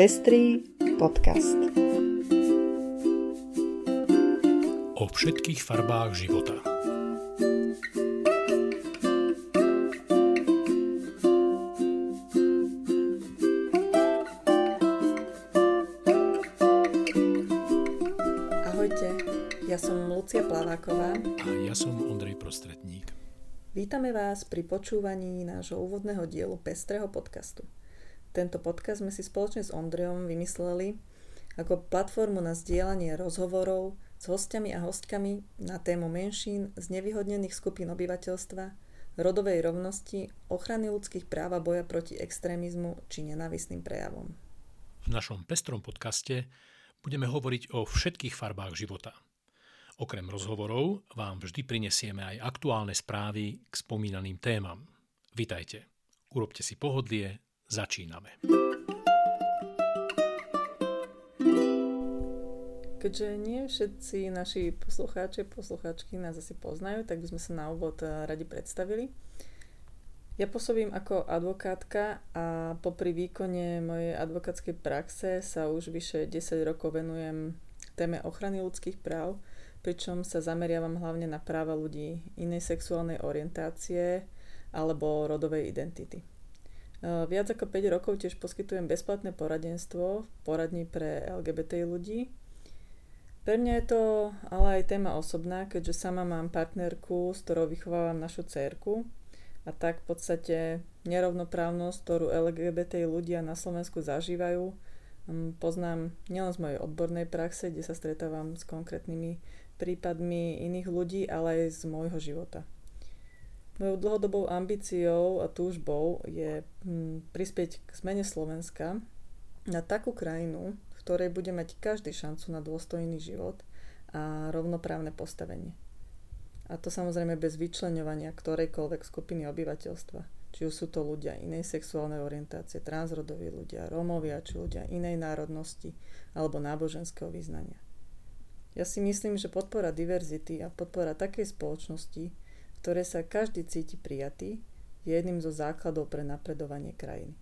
Pestrý podcast. O všetkých farbách života. Ahojte, ja som Lucia Plaváková. A ja som Ondrej Prostredník. Vítame vás pri počúvaní nášho úvodného dielu Pestrého podcastu. Tento podcast sme si spoločne s Ondrejom vymysleli ako platformu na zdieľanie rozhovorov s hostiami a hostkami na tému menšín z nevyhodnených skupín obyvateľstva, rodovej rovnosti, ochrany ľudských práv a boja proti extrémizmu či nenávisným prejavom. V našom pestrom podcaste budeme hovoriť o všetkých farbách života. Okrem rozhovorov vám vždy prinesieme aj aktuálne správy k spomínaným témam. Vitajte. Urobte si pohodlie, Začíname. Keďže nie všetci naši poslucháči a poslucháčky nás asi poznajú, tak by sme sa na úvod eh, radi predstavili. Ja pôsobím ako advokátka a popri výkone mojej advokátskej praxe sa už vyše 10 rokov venujem téme ochrany ľudských práv, pričom sa zameriavam hlavne na práva ľudí inej sexuálnej orientácie alebo rodovej identity. Eh, viac ako 5 rokov tiež poskytujem bezplatné poradenstvo v poradni pre LGBT ľudí. Pre mňa je to ale aj téma osobná, keďže sama mám partnerku, s ktorou vychovávam našu cerku a tak v podstate nerovnoprávnosť, ktorú LGBT ľudia na Slovensku zažívajú, hm, poznám nielen z mojej odbornej praxe, kde sa stretávam s konkrétnymi prípadmi iných ľudí, ale aj z môjho života. Mojou dlhodobou ambíciou a túžbou je hm, prispieť k zmene Slovenska na takú krajinu, v ktorej bude mať každý šancu na dôstojný život a rovnoprávne postavenie. A to samozrejme bez vyčleňovania ktorejkoľvek skupiny obyvateľstva. Či už sú to ľudia inej sexuálnej orientácie, transrodoví ľudia, Rómovia, či ľudia inej národnosti alebo náboženského vyznania. Ja si myslím, že podpora diverzity a podpora takej spoločnosti ktoré sa každý cíti prijatý, je jedným zo základov pre napredovanie krajiny.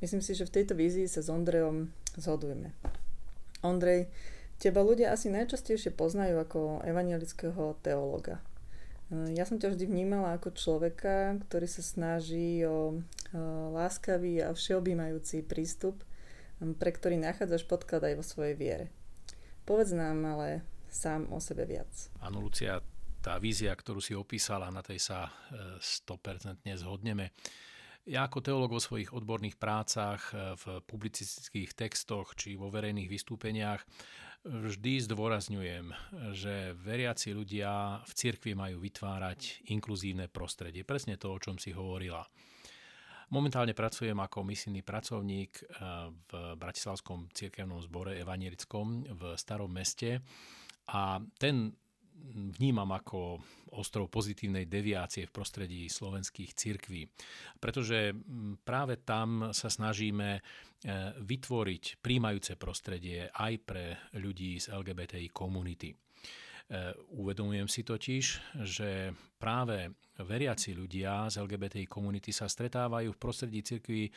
Myslím si, že v tejto vízii sa s Ondrejom zhodujeme. Ondrej, teba ľudia asi najčastejšie poznajú ako evangelického teologa. Ja som ťa vždy vnímala ako človeka, ktorý sa snaží o láskavý a všeobjímajúci prístup, pre ktorý nachádzaš podklad aj vo svojej viere. Povedz nám ale sám o sebe viac. Áno, Lucia, tá vízia, ktorú si opísala, na tej sa 100% e, zhodneme. Ja ako teológ vo svojich odborných prácach, e, v publicistických textoch či vo verejných vystúpeniach vždy zdôrazňujem, že veriaci ľudia v cirkvi majú vytvárať inkluzívne prostredie. Presne to, o čom si hovorila. Momentálne pracujem ako misijný pracovník e, v Bratislavskom cirkevnom zbore evanielickom v Starom meste a ten vnímam ako ostrov pozitívnej deviácie v prostredí slovenských cirkví. Pretože práve tam sa snažíme e, vytvoriť príjmajúce prostredie aj pre ľudí z LGBTI komunity. E, uvedomujem si totiž, že práve veriaci ľudia z LGBTI komunity sa stretávajú v prostredí cirkvi e,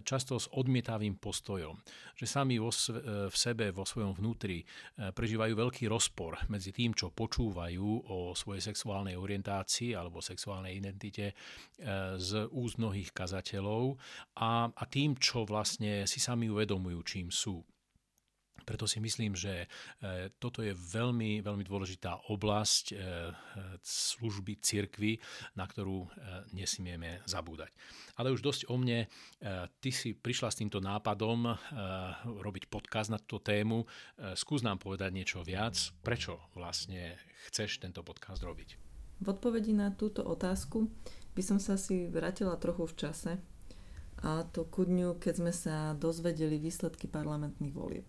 často s odmietavým postojom. Že sami vo, e, v sebe, vo svojom vnútri prežívajú veľký rozpor medzi tým, čo počúvajú o svojej sexuálnej orientácii alebo sexuálnej identite z úst mnohých kazateľov a, a tým, čo vlastne si sami uvedomujú, čím sú. Preto si myslím, že e, toto je veľmi, veľmi dôležitá oblasť e, služby cirkvy, na ktorú e, nesmieme zabúdať. Ale už dosť o mne. Ty si prišla s týmto nápadom robiť podkaz na túto tému. Skús nám povedať niečo viac. Prečo vlastne chceš tento podcast robiť? V odpovedi na túto otázku by som sa si vrátila trochu v čase. A to ku dňu, keď sme sa dozvedeli výsledky parlamentných volieb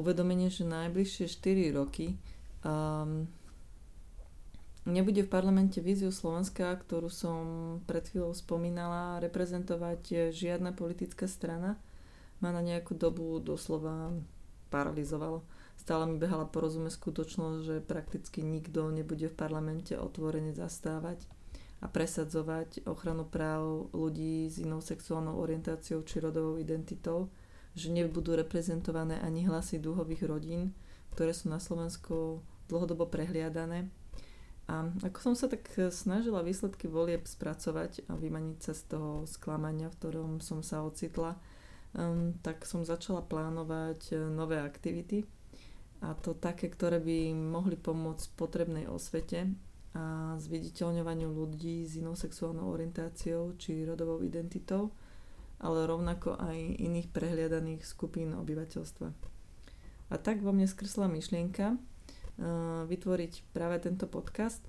uvedomenie, že najbližšie 4 roky um, nebude v parlamente víziu Slovenska, ktorú som pred chvíľou spomínala, reprezentovať žiadna politická strana, ma na nejakú dobu doslova paralizovalo. Stále mi behala porozume skutočnosť, že prakticky nikto nebude v parlamente otvorene zastávať a presadzovať ochranu práv ľudí s inou sexuálnou orientáciou či rodovou identitou, že nebudú reprezentované ani hlasy dúhových rodín, ktoré sú na Slovensku dlhodobo prehliadané. A ako som sa tak snažila výsledky volieb spracovať a vymaniť sa z toho sklamania, v ktorom som sa ocitla, um, tak som začala plánovať uh, nové aktivity. A to také, ktoré by mohli pomôcť potrebnej osvete a zviditeľňovaniu ľudí s inou sexuálnou orientáciou či rodovou identitou, ale rovnako aj iných prehliadaných skupín obyvateľstva. A tak vo mne skrsla myšlienka uh, vytvoriť práve tento podcast.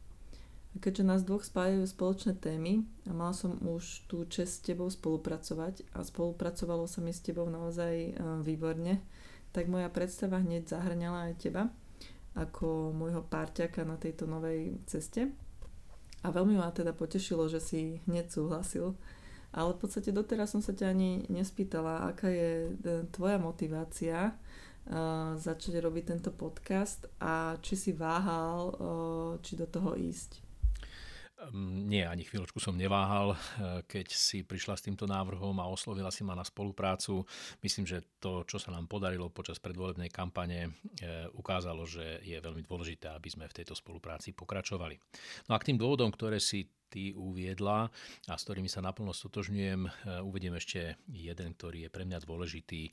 Keďže nás dvoch spájajú spoločné témy a mal som už tú čest s tebou spolupracovať a spolupracovalo sa mi s tebou naozaj uh, výborne, tak moja predstava hneď zahrňala aj teba ako môjho párťaka na tejto novej ceste. A veľmi ma teda potešilo, že si hneď súhlasil. Ale v podstate doteraz som sa ťa ani nespýtala, aká je e, tvoja motivácia uh, začať robiť tento podcast a či si váhal, uh, či do toho ísť. Nie, ani chvíľočku som neváhal, keď si prišla s týmto návrhom a oslovila si ma na spoluprácu. Myslím, že to, čo sa nám podarilo počas predvolebnej kampane, ukázalo, že je veľmi dôležité, aby sme v tejto spolupráci pokračovali. No a k tým dôvodom, ktoré si ty uviedla a s ktorými sa naplno stotožňujem, eh, uvediem ešte jeden, ktorý je pre mňa dôležitý,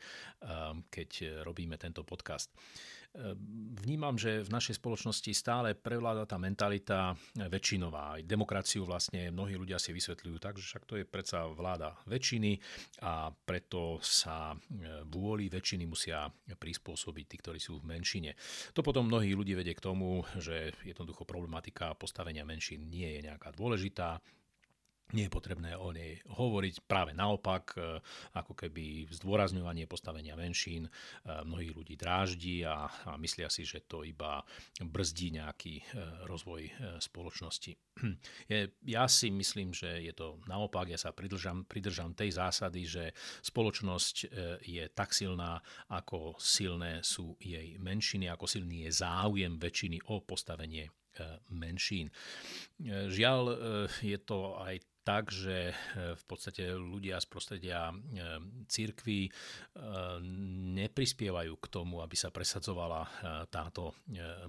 keď robíme tento podcast. Vnímam, že v našej spoločnosti stále prevláda tá mentalita väčšinová. Demokraciu vlastne mnohí ľudia si vysvetľujú tak, že však to je predsa vláda väčšiny a preto sa vôli väčšiny musia prispôsobiť tí, ktorí sú v menšine. To potom mnohí ľudí vedie k tomu, že jednoducho problematika postavenia menšín nie je nejaká dôležitá, nie je potrebné o nej hovoriť. Práve naopak, e, ako keby zdôrazňovanie postavenia menšín e, mnohých ľudí dráždi a, a myslia si, že to iba brzdí nejaký e, rozvoj spoločnosti. Ja si myslím, že je to naopak. Ja sa pridržam, pridržam tej zásady, že spoločnosť je tak silná, ako silné sú jej menšiny, ako silný je záujem väčšiny o postavenie menšín. Žiaľ, je to aj tak, že e, v podstate ľudia z prostredia e, církvy e, neprispievajú k tomu, aby sa presadzovala táto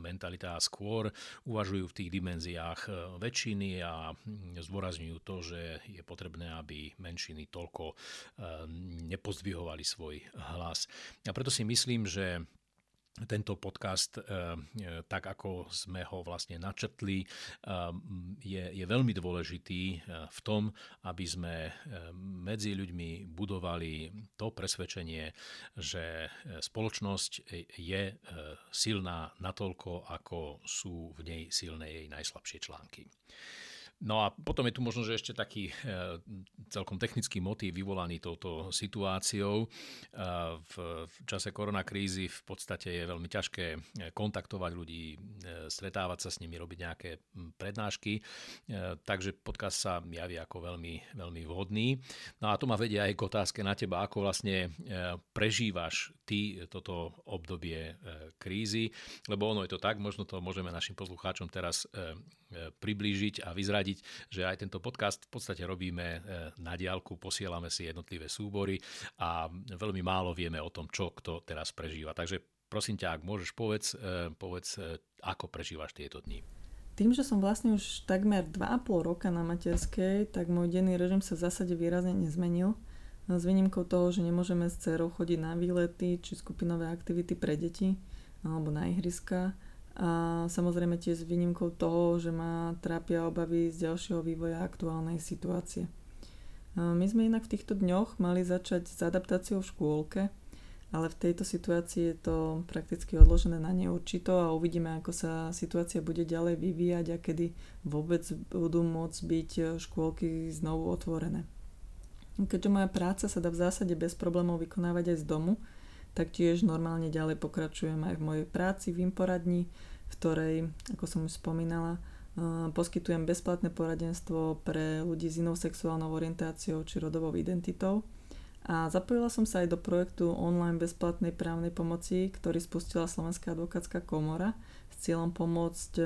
mentalita a skôr uvažujú v tých dimenziách väčšiny a zdôrazňujú to, že je potrebné, aby menšiny toľko nepozdvihovali svoj hlas. A preto si myslím, že tento podcast, eh, eh, tak ako sme ho vlastne načrtli, eh, je, je veľmi dôležitý v tom, aby sme medzi ľuďmi budovali to presvedčenie, že spoločnosť je silná natoľko, ako sú v nej silné jej najslabšie články. No a potom je tu možno, že ešte taký e, celkom technický motív vyvolaný touto situáciou. E, v čase koronakrízy v podstate je veľmi ťažké e, kontaktovať ľudí, stretávať sa s nimi, robiť nejaké prednášky, takže podcast sa javí ako veľmi, veľmi vhodný. No a to ma vedia aj k otázke na teba, ako vlastne prežívaš ty toto obdobie krízy, lebo ono je to tak, možno to môžeme našim poslucháčom teraz priblížiť a vyzradiť prezradiť, že aj tento podcast v podstate robíme e, na diálku, posielame si jednotlivé súbory a veľmi málo vieme o tom, čo kto teraz prežíva. Takže prosím ťa, ak môžeš, povedz, e, povedz e, ako prežívaš tieto dni. Tým, že som vlastne už takmer 2,5 roka na materskej, tak môj denný režim sa v zásade výrazne nezmenil. S výnimkou toho, že nemôžeme s dcerou chodiť na výlety či skupinové aktivity pre deti alebo na ihriska a samozrejme tiež s výnimkou toho, že ma trápia obavy z ďalšieho vývoja aktuálnej situácie. My sme inak v týchto dňoch mali začať s adaptáciou v škôlke, ale v tejto situácii je to prakticky odložené na neurčito a uvidíme, ako sa situácia bude ďalej vyvíjať a kedy vôbec budú môcť byť škôlky znovu otvorené. Keďže moja práca sa dá v zásade bez problémov vykonávať aj z domu, Taktiež normálne ďalej pokračujem aj v mojej práci v Imporadni, v ktorej, ako som už spomínala, eh, poskytujem bezplatné poradenstvo pre ľudí s inou sexuálnou orientáciou či rodovou identitou. A zapojila som sa aj do projektu online bezplatnej právnej pomoci, ktorý spustila Slovenská advokátska komora s cieľom pomôcť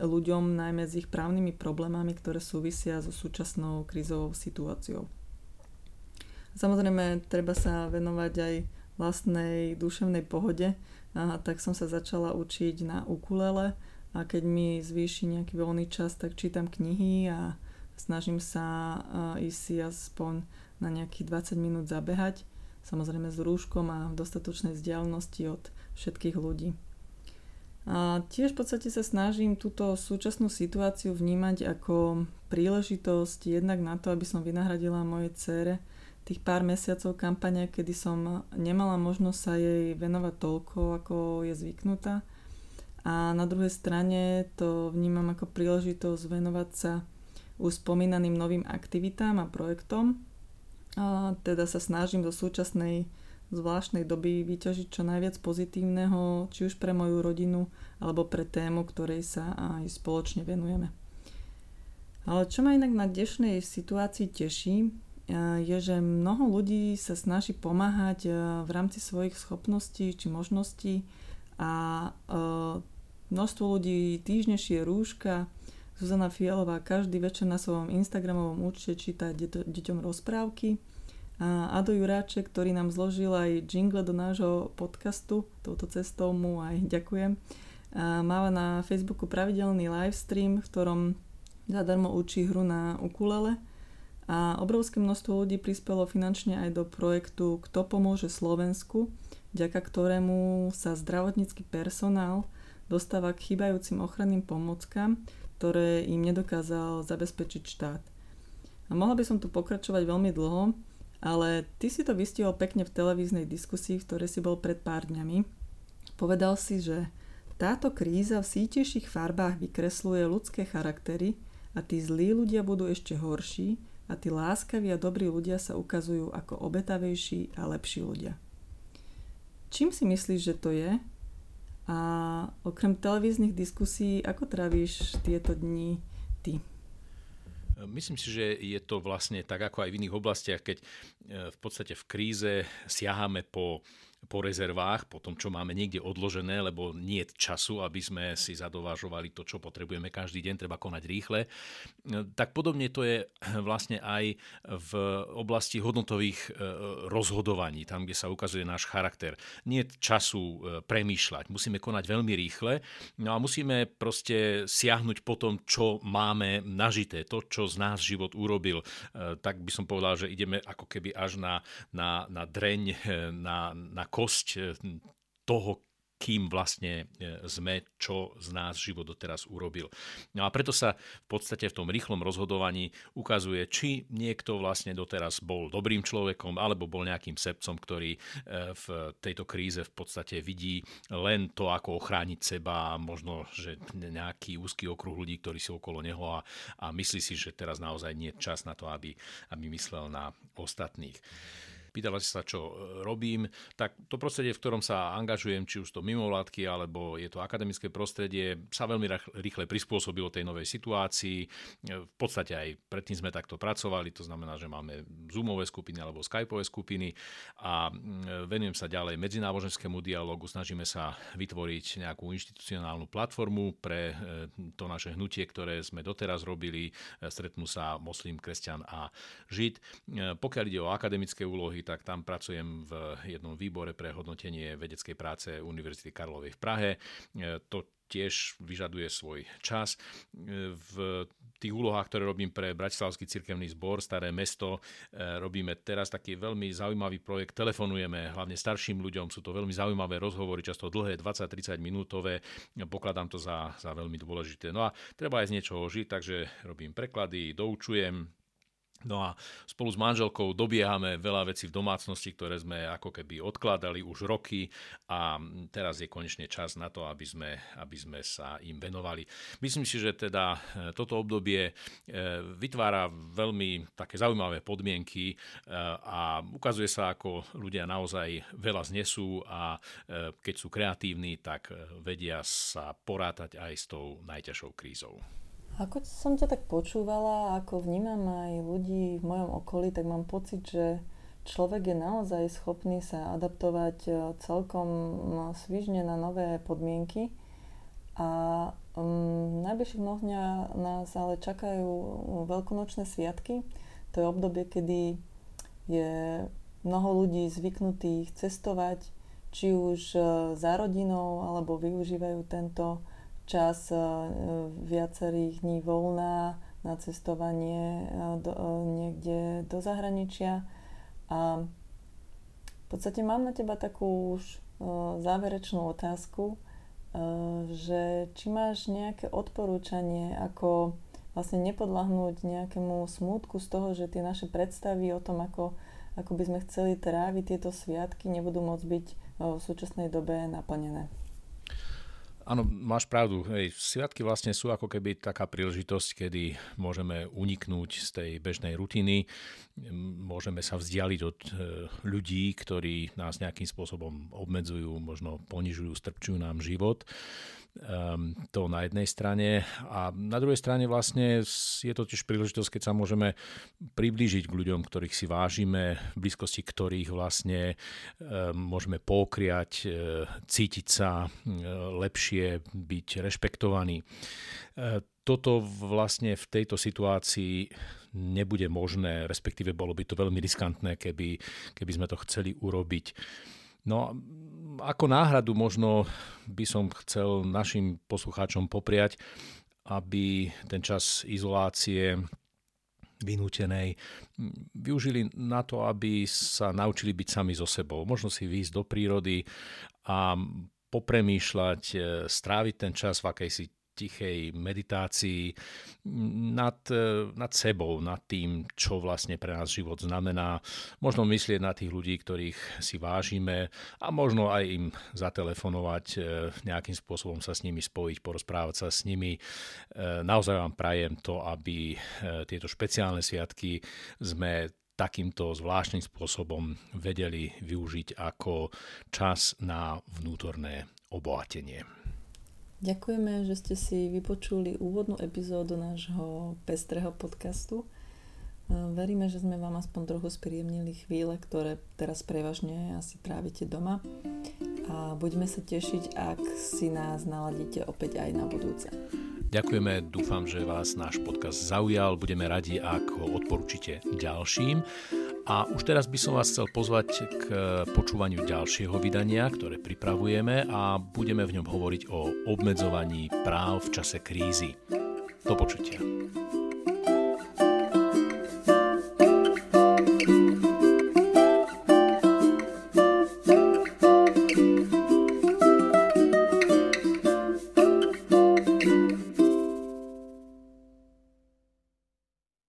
ľuďom, najmä s ich právnymi problémami, ktoré súvisia so súčasnou krízovou situáciou. Samozrejme, treba sa venovať aj vlastnej duševnej pohode, a tak som sa začala učiť na ukulele. A keď mi zvýši nejaký voľný čas, tak čítam knihy a snažím sa ísť si aspoň na nejakých 20 minút zabehať, samozrejme s rúškom a v dostatočnej vzdialenosti od všetkých ľudí. A tiež v podstate sa snažím túto súčasnú situáciu vnímať ako príležitosť jednak na to, aby som vynahradila mojej cére tých pár mesiacov kampane, kedy som nemala možnosť sa jej venovať toľko, ako je zvyknutá. A na druhej strane to vnímam ako príležitosť venovať sa už spomínaným novým aktivitám a projektom. A teda sa snažím do súčasnej zvláštnej doby vyťažiť čo najviac pozitívneho, či už pre moju rodinu, alebo pre tému, ktorej sa aj spoločne venujeme. Ale čo ma inak na dnešnej situácii teší, je, že mnoho ľudí sa snaží pomáhať v rámci svojich schopností či možností a množstvo ľudí týždne šije rúška, Zuzana Fialová každý večer na svojom Instagramovom účte číta deťom rozprávky a Ado Juráček, ktorý nám zložil aj jingle do nášho podcastu, touto cestou mu aj ďakujem. Máva na Facebooku pravidelný livestream, v ktorom zadarmo učí hru na ukulele a obrovské množstvo ľudí prispelo finančne aj do projektu Kto pomôže Slovensku, vďaka ktorému sa zdravotnícky personál dostáva k chýbajúcim ochranným pomockám, ktoré im nedokázal zabezpečiť štát. A mohla by som tu pokračovať veľmi dlho, ale ty si to vystihol pekne v televíznej diskusii, v ktorej si bol pred pár dňami. Povedal si, že táto kríza v sítejších farbách vykresluje ľudské charaktery a tí zlí ľudia budú ešte horší a tí láskaví a dobrí ľudia sa ukazujú ako obetavejší a lepší ľudia. Čím si myslíš, že to je? A okrem televíznych diskusí, ako trávíš tieto dni ty? Myslím si, že je to vlastne tak ako aj v iných oblastiach, keď e, v podstate v kríze siahame po po rezervách, po tom, čo máme niekde odložené, lebo nie je času, aby sme si zadovážovali to, čo potrebujeme každý deň, treba konať rýchle. Tak podobne to je vlastne aj v oblasti hodnotových e, rozhodovaní, tam, kde sa ukazuje náš charakter. Nie je času e, premýšľať, musíme konať veľmi rýchle no a musíme proste siahnuť po tom, čo máme nažité, to, čo z nás život urobil. E, tak by som povedal, že ideme ako keby až na, na, na dreň, na, na kosť eh, toho, kým vlastne eh, sme, čo z nás život doteraz urobil. No a preto sa v podstate v tom rýchlom rozhodovaní ukazuje, či niekto vlastne doteraz bol dobrým človekom, alebo bol nejakým sebcom, ktorý eh, v tejto kríze v podstate vidí len to, ako ochrániť seba a možno, že nejaký úzky okruh ľudí, ktorí sú okolo neho a, a myslí si, že teraz naozaj nie je čas na to, aby, aby myslel na ostatných pýtala si sa, čo e, robím, tak to prostredie, v ktorom sa angažujem, či už to mimovládky, alebo je to akademické prostredie, sa veľmi rýchle prispôsobilo tej novej situácii. E, v podstate aj predtým sme takto pracovali, to znamená, že máme Zoomové skupiny alebo Skypeové skupiny a venujem sa ďalej medzináboženskému dialogu, snažíme sa vytvoriť nejakú inštitucionálnu platformu pre e, to naše hnutie, ktoré sme doteraz robili. Stretnú sa moslim, kresťan a žid. Pokiaľ ide o akademické úlohy, tak tam pracujem v jednom výbore pre hodnotenie vedeckej práce Univerzity Karlovej v Prahe. E, to tiež vyžaduje svoj čas. E, v tých úlohách, ktoré robím pre Bratislavský cirkevný zbor, Staré mesto, e, robíme teraz taký veľmi zaujímavý projekt. Telefonujeme hlavne starším ľuďom, sú to veľmi zaujímavé rozhovory, často dlhé, 20-30 minútové. Pokladám to za, za veľmi dôležité. No a treba aj z niečoho žiť, takže robím preklady, doučujem, No a spolu s manželkou dobiehame veľa vecí v domácnosti, ktoré sme ako keby odkladali už roky a teraz je konečne čas na to, aby sme, aby sme sa im venovali. Myslím si, že teda e, toto obdobie e, vytvára veľmi také zaujímavé podmienky e, a ukazuje sa, ako ľudia naozaj veľa znesú a keď sú kreatívni, tak vedia sa porátať aj s tou najťažšou krízou. Ako som ťa tak počúvala, ako vnímam aj ľudí v mojom okolí, tak mám pocit, že človek je naozaj schopný sa adaptovať e, celkom svižne na nové podmienky a Um, najbližších dňoch nás ale čakajú veľkonočné sviatky. To je obdobie, kedy je mnoho ľudí zvyknutých cestovať, či už e, za rodinou, alebo využívajú tento čas e, viacerých dní voľná na cestovanie do, niekde do zahraničia. A v podstate mám na teba takú už záverečnú otázku, že či máš nejaké odporúčanie, ako vlastne nepodlahnúť nejakému smútku z toho, že tie naše predstavy o tom, ako, ako by sme chceli tráviť tieto sviatky, nebudú môcť byť v súčasnej dobe naplnené. Áno, máš pravdu. Hej, sviatky vlastne sú ako keby taká príležitosť, kedy môžeme uniknúť z tej bežnej rutiny, môžeme sa vzdialiť od e, ľudí, ktorí nás nejakým spôsobom obmedzujú, možno ponižujú, strpčujú nám život. Um, to na jednej strane a na druhej strane vlastne je to tiež príležitosť, keď sa môžeme priblížiť k ľuďom, ktorých si vážime, v blízkosti ktorých vlastne um, môžeme pokriať, uh, cítiť sa uh, lepšie, byť rešpektovaní. Uh, toto vlastne v tejto situácii nebude možné, respektíve bolo by to veľmi riskantné, keby, keby sme to chceli urobiť. No ako náhradu možno by som chcel našim poslucháčom popriať, aby ten čas izolácie vynútenej využili na to, aby sa naučili byť sami so sebou. Možno si výjsť do prírody a popremýšľať, e, stráviť ten čas v akejsi tichej meditácii nad, e, nad sebou, nad tým, čo vlastne pre nás život znamená. Možno myslieť na tých ľudí, ktorých si vážime a možno aj im zatelefonovať, e, nejakým spôsobom sa s nimi spojiť, porozprávať sa s nimi. E, naozaj vám prajem to, aby tieto špeciálne sviatky sme takýmto zvláštnym spôsobom vedeli využiť ako čas na vnútorné obohatenie. Ďakujeme, že ste si vypočuli úvodnú epizódu nášho pestrého podcastu. E, veríme, že sme vám aspoň trochu spríjemnili chvíle, ktoré teraz prevažne asi trávite doma. A budeme sa tešiť, ak si nás naladíte opäť aj na budúce. Ďakujeme, dúfam, že vás náš podcast zaujal. Budeme radi, ak ho odporúčite ďalším. A už teraz by som vás chcel pozvať k počúvaniu ďalšieho vydania, ktoré pripravujeme a budeme v ňom hovoriť o obmedzovaní práv v čase krízy. Do počutia.